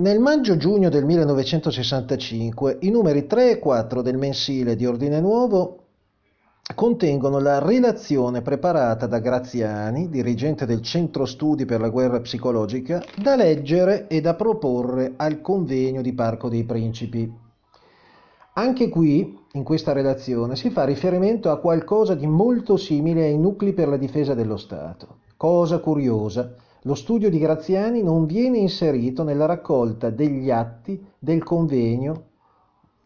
Nel maggio-giugno del 1965 i numeri 3 e 4 del mensile di Ordine Nuovo contengono la relazione preparata da Graziani, dirigente del Centro Studi per la Guerra Psicologica, da leggere e da proporre al convegno di Parco dei Principi. Anche qui, in questa relazione, si fa riferimento a qualcosa di molto simile ai nuclei per la difesa dello Stato. Cosa curiosa, lo studio di Graziani non viene inserito nella raccolta degli atti del convegno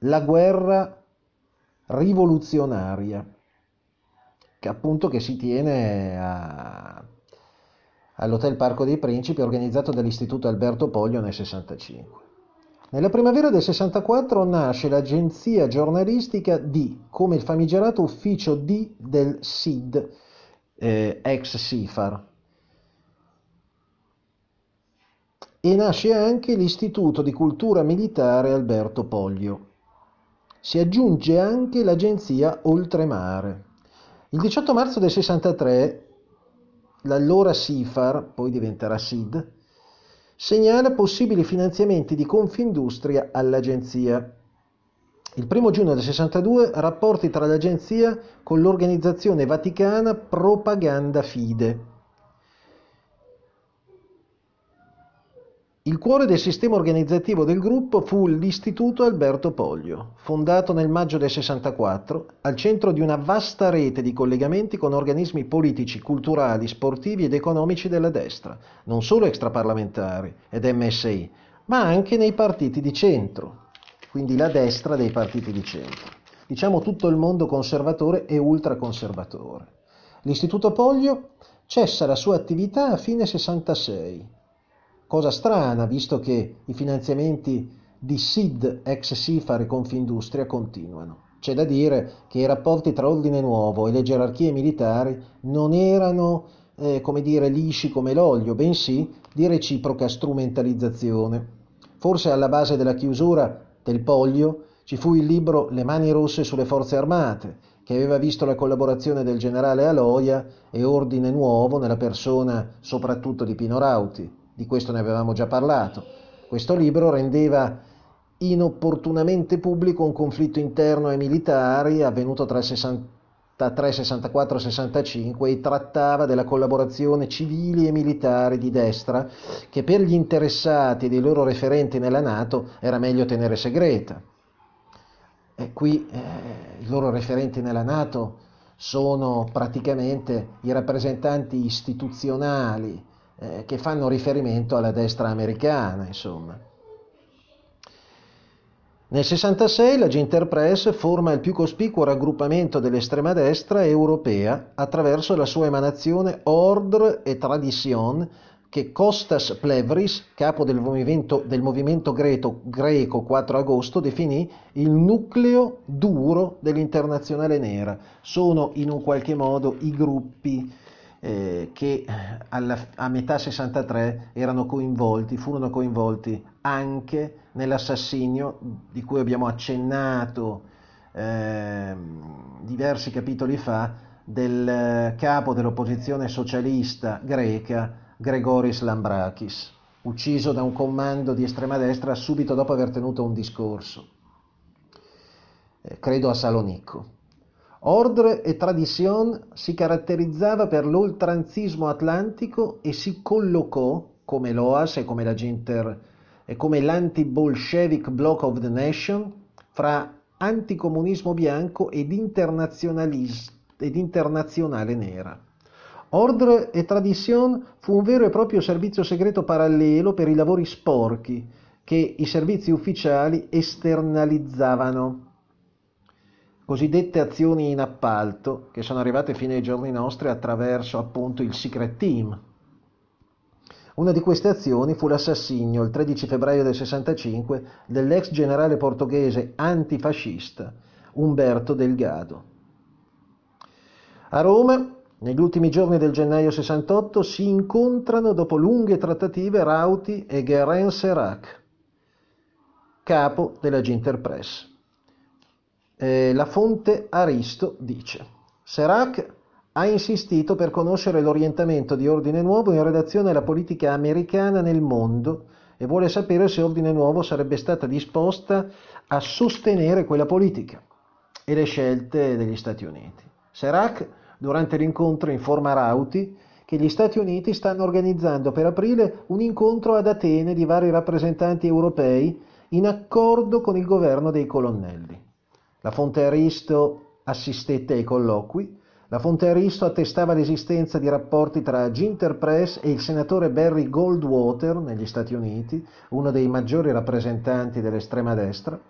La guerra rivoluzionaria, che appunto che si tiene a, all'Hotel Parco dei Principi organizzato dall'Istituto Alberto Poglio nel 65. Nella primavera del 64 nasce l'agenzia giornalistica D, come il famigerato ufficio D del SID, eh, ex SIFAR, e nasce anche l'Istituto di Cultura Militare Alberto Poglio. Si aggiunge anche l'agenzia Oltremare. Il 18 marzo del 63 l'allora SIFAR, poi diventerà SID, segnala possibili finanziamenti di Confindustria all'agenzia. Il 1 giugno del 62 rapporti tra l'agenzia con l'organizzazione vaticana Propaganda Fide. Il cuore del sistema organizzativo del gruppo fu l'Istituto Alberto Poglio, fondato nel maggio del 64, al centro di una vasta rete di collegamenti con organismi politici, culturali, sportivi ed economici della destra, non solo extraparlamentari ed MSI, ma anche nei partiti di centro, quindi la destra dei partiti di centro. Diciamo tutto il mondo conservatore e ultraconservatore. L'Istituto Poglio cessa la sua attività a fine 66 Cosa strana, visto che i finanziamenti di SID, ex SIFAR e Confindustria continuano. C'è da dire che i rapporti tra Ordine Nuovo e le gerarchie militari non erano, eh, come dire, lisci come l'olio, bensì di reciproca strumentalizzazione. Forse alla base della chiusura del Poglio ci fu il libro Le mani rosse sulle forze armate, che aveva visto la collaborazione del generale Aloia e Ordine Nuovo nella persona soprattutto di Pino Rauti di questo ne avevamo già parlato. Questo libro rendeva inopportunamente pubblico un conflitto interno ai militari avvenuto tra il 63, 64 e 65 e trattava della collaborazione civili e militari di destra che per gli interessati e dei loro referenti nella Nato era meglio tenere segreta. E qui eh, i loro referenti nella Nato sono praticamente i rappresentanti istituzionali eh, che fanno riferimento alla destra americana, insomma. Nel 66 la Ginterpress forma il più cospicuo raggruppamento dell'estrema destra europea attraverso la sua emanazione Ordre et Tradition che Kostas Plevris, capo del movimento, del movimento greco, greco 4 agosto, definì il nucleo duro dell'internazionale nera. Sono in un qualche modo i gruppi eh, che alla, a metà 63 erano coinvolti, furono coinvolti anche nell'assassinio di cui abbiamo accennato eh, diversi capitoli fa del capo dell'opposizione socialista greca Gregoris Lambrakis, ucciso da un comando di estrema destra subito dopo aver tenuto un discorso, eh, credo a Salonicco. Ordre e Tradition si caratterizzava per l'oltranzismo atlantico e si collocò, come l'OAS e come la Ginter e come l'anti-bolshevik Bloc of the Nation, fra anticomunismo bianco ed, ed internazionale nera. Ordre e Tradition fu un vero e proprio servizio segreto parallelo per i lavori sporchi che i servizi ufficiali esternalizzavano cosiddette azioni in appalto che sono arrivate fino ai giorni nostri attraverso appunto il Secret Team. Una di queste azioni fu l'assassinio il 13 febbraio del 65 dell'ex generale portoghese antifascista Umberto Delgado. A Roma, negli ultimi giorni del gennaio 68, si incontrano dopo lunghe trattative Rauti e Guerin Serac, capo della Ginterpress. Eh, la fonte Aristo dice Serac ha insistito per conoscere l'orientamento di Ordine Nuovo in relazione alla politica americana nel mondo e vuole sapere se Ordine Nuovo sarebbe stata disposta a sostenere quella politica e le scelte degli Stati Uniti. Serac, durante l'incontro, informa Rauti che gli Stati Uniti stanno organizzando per aprile un incontro ad Atene di vari rappresentanti europei in accordo con il governo dei colonnelli. La fonte Aristo assistette ai colloqui, la fonte Aristo attestava l'esistenza di rapporti tra Ginter Press e il senatore Barry Goldwater negli Stati Uniti, uno dei maggiori rappresentanti dell'estrema destra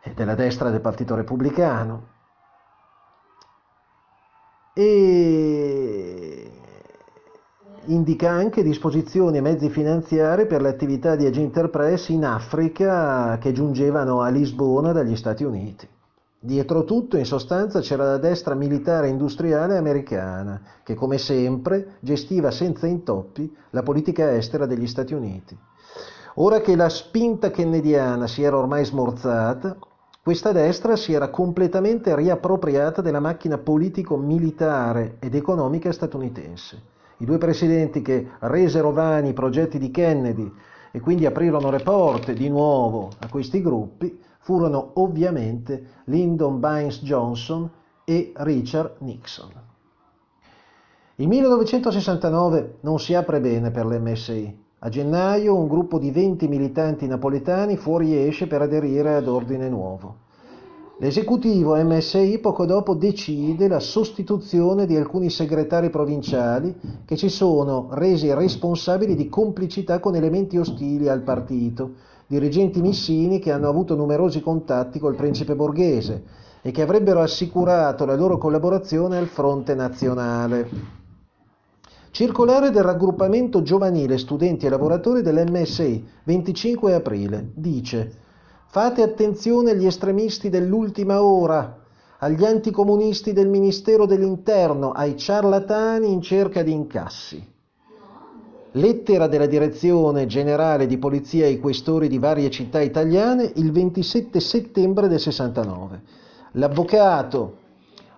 e della destra del Partito Repubblicano. E indica anche disposizioni e mezzi finanziari per le attività di Ginter Press in Africa che giungevano a Lisbona dagli Stati Uniti. Dietro tutto, in sostanza, c'era la destra militare industriale americana, che come sempre gestiva senza intoppi la politica estera degli Stati Uniti. Ora che la spinta kennediana si era ormai smorzata, questa destra si era completamente riappropriata della macchina politico-militare ed economica statunitense. I due presidenti che resero vani i progetti di Kennedy e quindi aprirono le porte di nuovo a questi gruppi furono ovviamente Lyndon Baines Johnson e Richard Nixon. Il 1969 non si apre bene per l'MSI. A gennaio un gruppo di 20 militanti napoletani fuoriesce per aderire ad Ordine Nuovo. L'esecutivo MSI poco dopo decide la sostituzione di alcuni segretari provinciali che si sono resi responsabili di complicità con elementi ostili al partito, dirigenti missini che hanno avuto numerosi contatti col principe borghese e che avrebbero assicurato la loro collaborazione al fronte nazionale. Circolare del raggruppamento giovanile studenti e lavoratori dell'MSI, 25 aprile, dice Fate attenzione agli estremisti dell'ultima ora, agli anticomunisti del Ministero dell'Interno, ai ciarlatani in cerca di incassi. Lettera della Direzione Generale di Polizia ai questori di varie città italiane il 27 settembre del 69. L'avvocato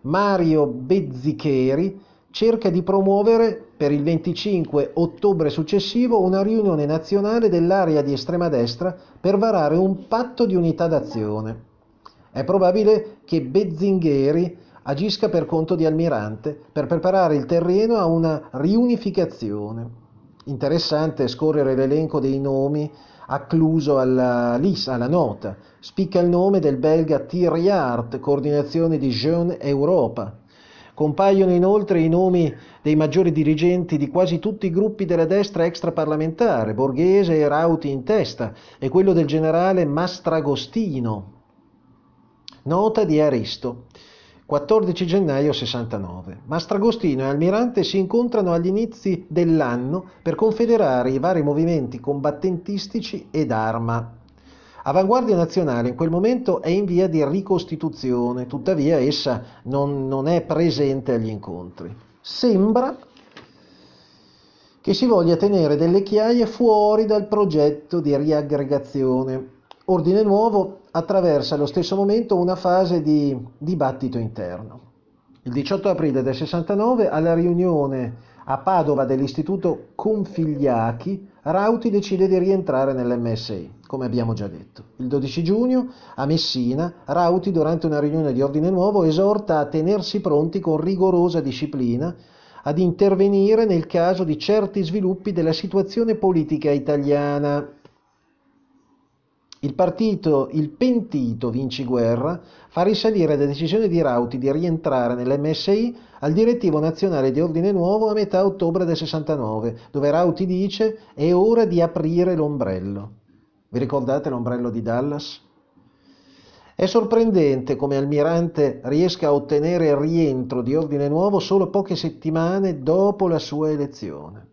Mario Bezzicheri cerca di promuovere per il 25 ottobre successivo una riunione nazionale dell'area di estrema destra per varare un patto di unità d'azione. È probabile che Bezzingheri agisca per conto di Almirante per preparare il terreno a una riunificazione. Interessante scorrere l'elenco dei nomi accluso alla lista, alla nota. Spicca il nome del belga Thierry Hart, coordinazione di Jeune Europa. Compaiono inoltre i nomi dei maggiori dirigenti di quasi tutti i gruppi della destra extraparlamentare, Borghese e Rauti in testa, e quello del generale Mastragostino. Nota di Aristo. 14 gennaio 69. Mastragostino e Almirante si incontrano agli inizi dell'anno per confederare i vari movimenti combattentistici ed arma. Avanguardia Nazionale in quel momento è in via di ricostituzione, tuttavia essa non, non è presente agli incontri. Sembra che si voglia tenere delle chiaie fuori dal progetto di riaggregazione. Ordine Nuovo attraversa allo stesso momento una fase di dibattito interno. Il 18 aprile del 69, alla riunione a Padova dell'Istituto Configliachi, Rauti decide di rientrare nell'MSI, come abbiamo già detto. Il 12 giugno, a Messina, Rauti, durante una riunione di Ordine Nuovo, esorta a tenersi pronti con rigorosa disciplina ad intervenire nel caso di certi sviluppi della situazione politica italiana il partito, il pentito Vinci Guerra, fa risalire la decisione di Rauti di rientrare nell'MSI al direttivo nazionale di Ordine Nuovo a metà ottobre del 69, dove Rauti dice è ora di aprire l'ombrello. Vi ricordate l'ombrello di Dallas? È sorprendente come Almirante riesca a ottenere il rientro di Ordine Nuovo solo poche settimane dopo la sua elezione.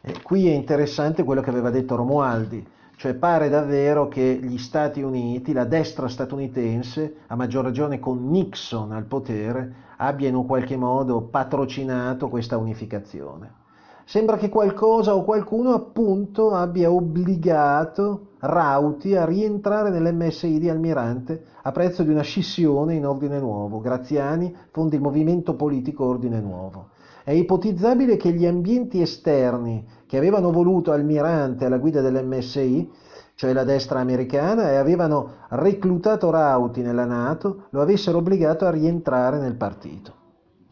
E qui è interessante quello che aveva detto Romualdi cioè pare davvero che gli Stati Uniti, la destra statunitense, a maggior ragione con Nixon al potere, abbia in un qualche modo patrocinato questa unificazione. Sembra che qualcosa o qualcuno appunto abbia obbligato Rauti a rientrare nell'MSI di Almirante a prezzo di una scissione in ordine nuovo. Graziani fonda il movimento politico Ordine Nuovo. È ipotizzabile che gli ambienti esterni che avevano voluto Almirante alla guida dell'MSI, cioè la destra americana, e avevano reclutato Rauti nella Nato, lo avessero obbligato a rientrare nel partito.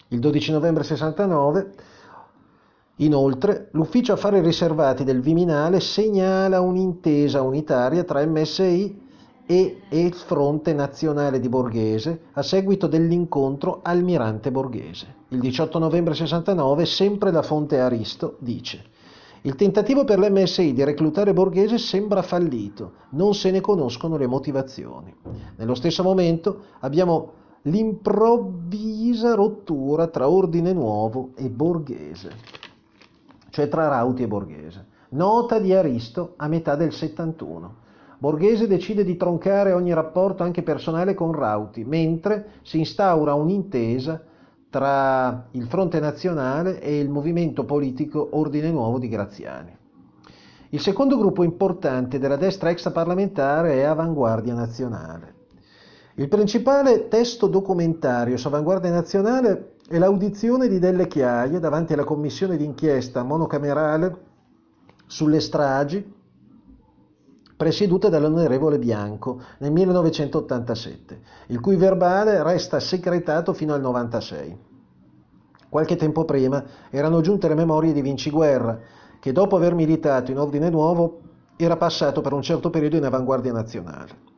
Il 12 novembre 69 Inoltre, l'Ufficio Affari Riservati del Viminale segnala un'intesa unitaria tra MSI e il Fronte Nazionale di Borghese a seguito dell'incontro Almirante Borghese. Il 18 novembre 69, sempre la fonte Aristo, dice il tentativo per l'MSI di reclutare Borghese sembra fallito, non se ne conoscono le motivazioni. Nello stesso momento abbiamo l'improvvisa rottura tra Ordine Nuovo e Borghese cioè tra Rauti e Borghese. Nota di Aristo a metà del 71. Borghese decide di troncare ogni rapporto anche personale con Rauti, mentre si instaura un'intesa tra il Fronte Nazionale e il movimento politico Ordine Nuovo di Graziani. Il secondo gruppo importante della destra extraparlamentare è Avanguardia Nazionale. Il principale testo documentario su Avanguardia Nazionale è l'audizione di Delle Chiaie davanti alla commissione d'inchiesta monocamerale sulle stragi presieduta dall'onorevole Bianco nel 1987, il cui verbale resta segretato fino al 96. Qualche tempo prima erano giunte le memorie di Vinci Guerra, che dopo aver militato in Ordine Nuovo era passato per un certo periodo in avanguardia nazionale.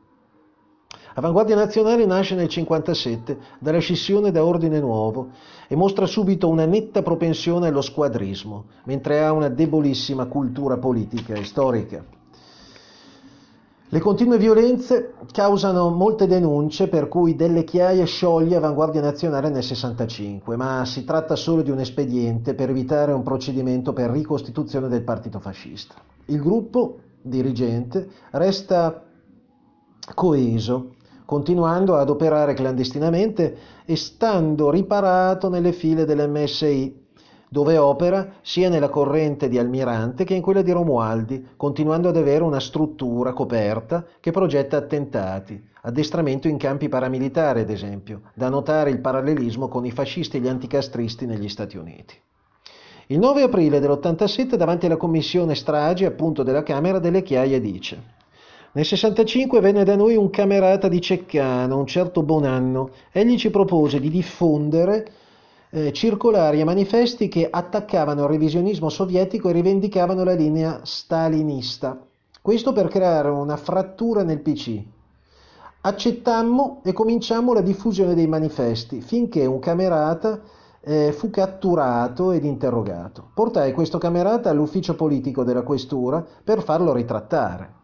Avanguardia Nazionale nasce nel 1957 dalla scissione da Ordine Nuovo e mostra subito una netta propensione allo squadrismo, mentre ha una debolissima cultura politica e storica. Le continue violenze causano molte denunce per cui Delle Chiaie scioglie Avanguardia Nazionale nel 65, ma si tratta solo di un espediente per evitare un procedimento per ricostituzione del partito fascista. Il gruppo dirigente resta coeso continuando ad operare clandestinamente e stando riparato nelle file dell'MSI, dove opera sia nella corrente di Almirante che in quella di Romualdi, continuando ad avere una struttura coperta che progetta attentati, addestramento in campi paramilitari ad esempio, da notare il parallelismo con i fascisti e gli anticastristi negli Stati Uniti. Il 9 aprile dell'87 davanti alla commissione stragi appunto della Camera delle Chiaie dice nel 65 venne da noi un camerata di Ceccano, un certo Bonanno. Egli ci propose di diffondere eh, circolari e manifesti che attaccavano il revisionismo sovietico e rivendicavano la linea stalinista. Questo per creare una frattura nel PC. Accettammo e cominciammo la diffusione dei manifesti finché un camerata eh, fu catturato ed interrogato. Portai questo camerata all'ufficio politico della questura per farlo ritrattare.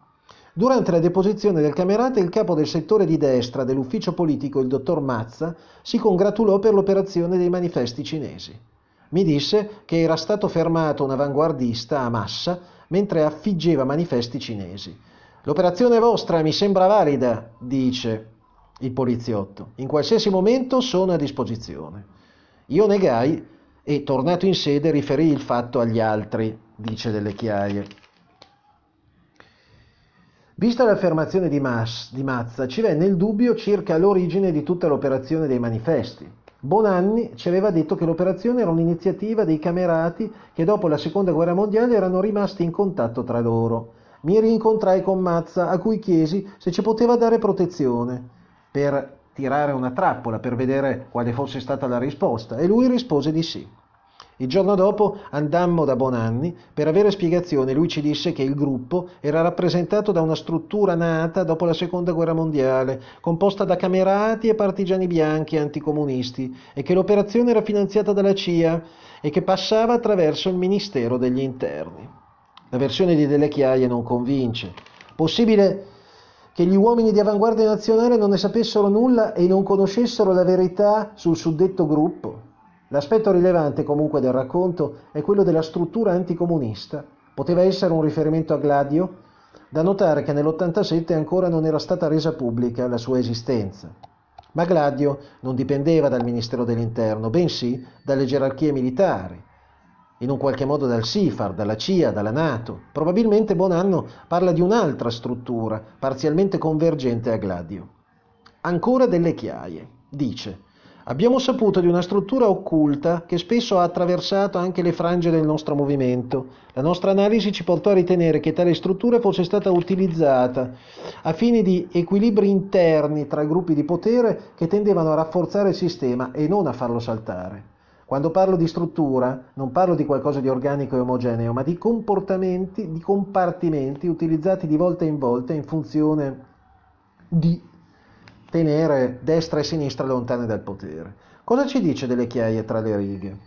Durante la deposizione del Camerata il capo del settore di destra dell'ufficio politico, il dottor Mazza, si congratulò per l'operazione dei manifesti cinesi. Mi disse che era stato fermato un avanguardista a Massa mentre affiggeva manifesti cinesi. L'operazione vostra mi sembra valida, dice il poliziotto. In qualsiasi momento sono a disposizione. Io negai e, tornato in sede, riferì il fatto agli altri, dice delle chiaie. Vista l'affermazione di, Mas, di Mazza, ci venne il dubbio circa l'origine di tutta l'operazione dei manifesti. Bonanni ci aveva detto che l'operazione era un'iniziativa dei camerati che dopo la seconda guerra mondiale erano rimasti in contatto tra loro. Mi rincontrai con Mazza a cui chiesi se ci poteva dare protezione per tirare una trappola per vedere quale fosse stata la risposta e lui rispose di sì. Il giorno dopo andammo da Bonanni per avere spiegazioni. Lui ci disse che il gruppo era rappresentato da una struttura nata dopo la seconda guerra mondiale, composta da camerati e partigiani bianchi anticomunisti, e che l'operazione era finanziata dalla CIA e che passava attraverso il Ministero degli Interni. La versione di Delle Chiaie non convince. Possibile che gli uomini di avanguardia nazionale non ne sapessero nulla e non conoscessero la verità sul suddetto gruppo? L'aspetto rilevante comunque del racconto è quello della struttura anticomunista. Poteva essere un riferimento a Gladio? Da notare che nell'87 ancora non era stata resa pubblica la sua esistenza. Ma Gladio non dipendeva dal Ministero dell'Interno, bensì dalle gerarchie militari, in un qualche modo dal SIFAR, dalla CIA, dalla Nato. Probabilmente Bonanno parla di un'altra struttura, parzialmente convergente a Gladio. Ancora delle chiaie. Dice Abbiamo saputo di una struttura occulta che spesso ha attraversato anche le frange del nostro movimento. La nostra analisi ci portò a ritenere che tale struttura fosse stata utilizzata a fini di equilibri interni tra gruppi di potere che tendevano a rafforzare il sistema e non a farlo saltare. Quando parlo di struttura non parlo di qualcosa di organico e omogeneo, ma di comportamenti, di compartimenti utilizzati di volta in volta in funzione di tenere destra e sinistra lontane dal potere. Cosa ci dice delle chiaie tra le righe?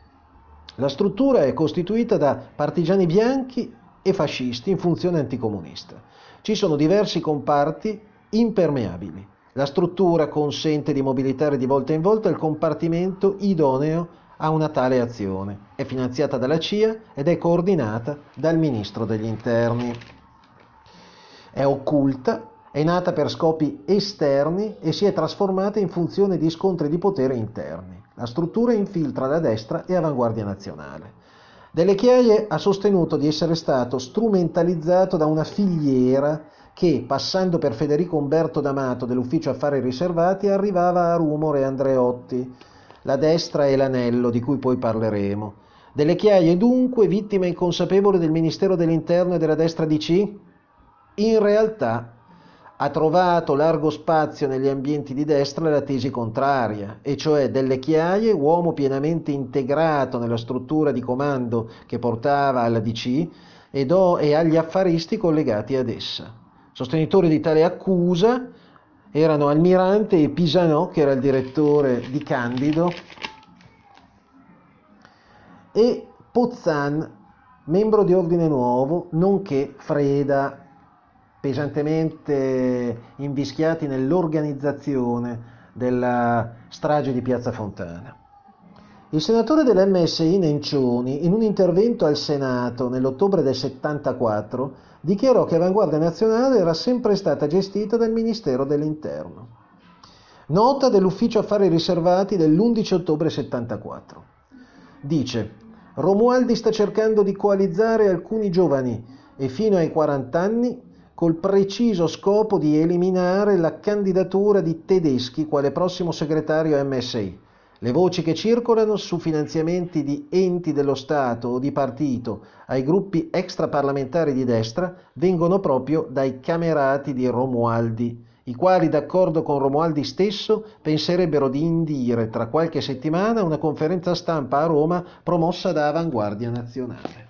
La struttura è costituita da partigiani bianchi e fascisti in funzione anticomunista. Ci sono diversi comparti impermeabili. La struttura consente di mobilitare di volta in volta il compartimento idoneo a una tale azione. È finanziata dalla CIA ed è coordinata dal Ministro degli Interni. È occulta è nata per scopi esterni e si è trasformata in funzione di scontri di potere interni. La struttura infiltra la destra e avanguardia nazionale. Delle Chiaie ha sostenuto di essere stato strumentalizzato da una filiera che, passando per Federico Umberto D'Amato dell'Ufficio Affari Riservati, arrivava a Rumore Andreotti, la destra e l'anello di cui poi parleremo. Delle Chiaie dunque vittima inconsapevole del Ministero dell'Interno e della destra DC? In realtà ha trovato largo spazio negli ambienti di destra la tesi contraria, e cioè delle chiaie, uomo pienamente integrato nella struttura di comando che portava alla DC e, do, e agli affaristi collegati ad essa. Sostenitori di tale accusa erano Almirante e Pisanò, che era il direttore di Candido, e Pozzan, membro di Ordine Nuovo, nonché Freda, pesantemente invischiati nell'organizzazione della strage di Piazza Fontana. Il senatore dell'MSI Nencioni, in un intervento al Senato nell'ottobre del 74, dichiarò che Avanguardia Nazionale era sempre stata gestita dal Ministero dell'Interno. Nota dell'Ufficio Affari Riservati dell'11 ottobre 74. Dice, Romualdi sta cercando di coalizzare alcuni giovani e fino ai 40 anni col preciso scopo di eliminare la candidatura di Tedeschi quale prossimo segretario MSI. Le voci che circolano su finanziamenti di enti dello Stato o di partito ai gruppi extraparlamentari di destra vengono proprio dai camerati di Romualdi, i quali, d'accordo con Romualdi stesso, penserebbero di indire tra qualche settimana una conferenza stampa a Roma promossa da Avanguardia Nazionale.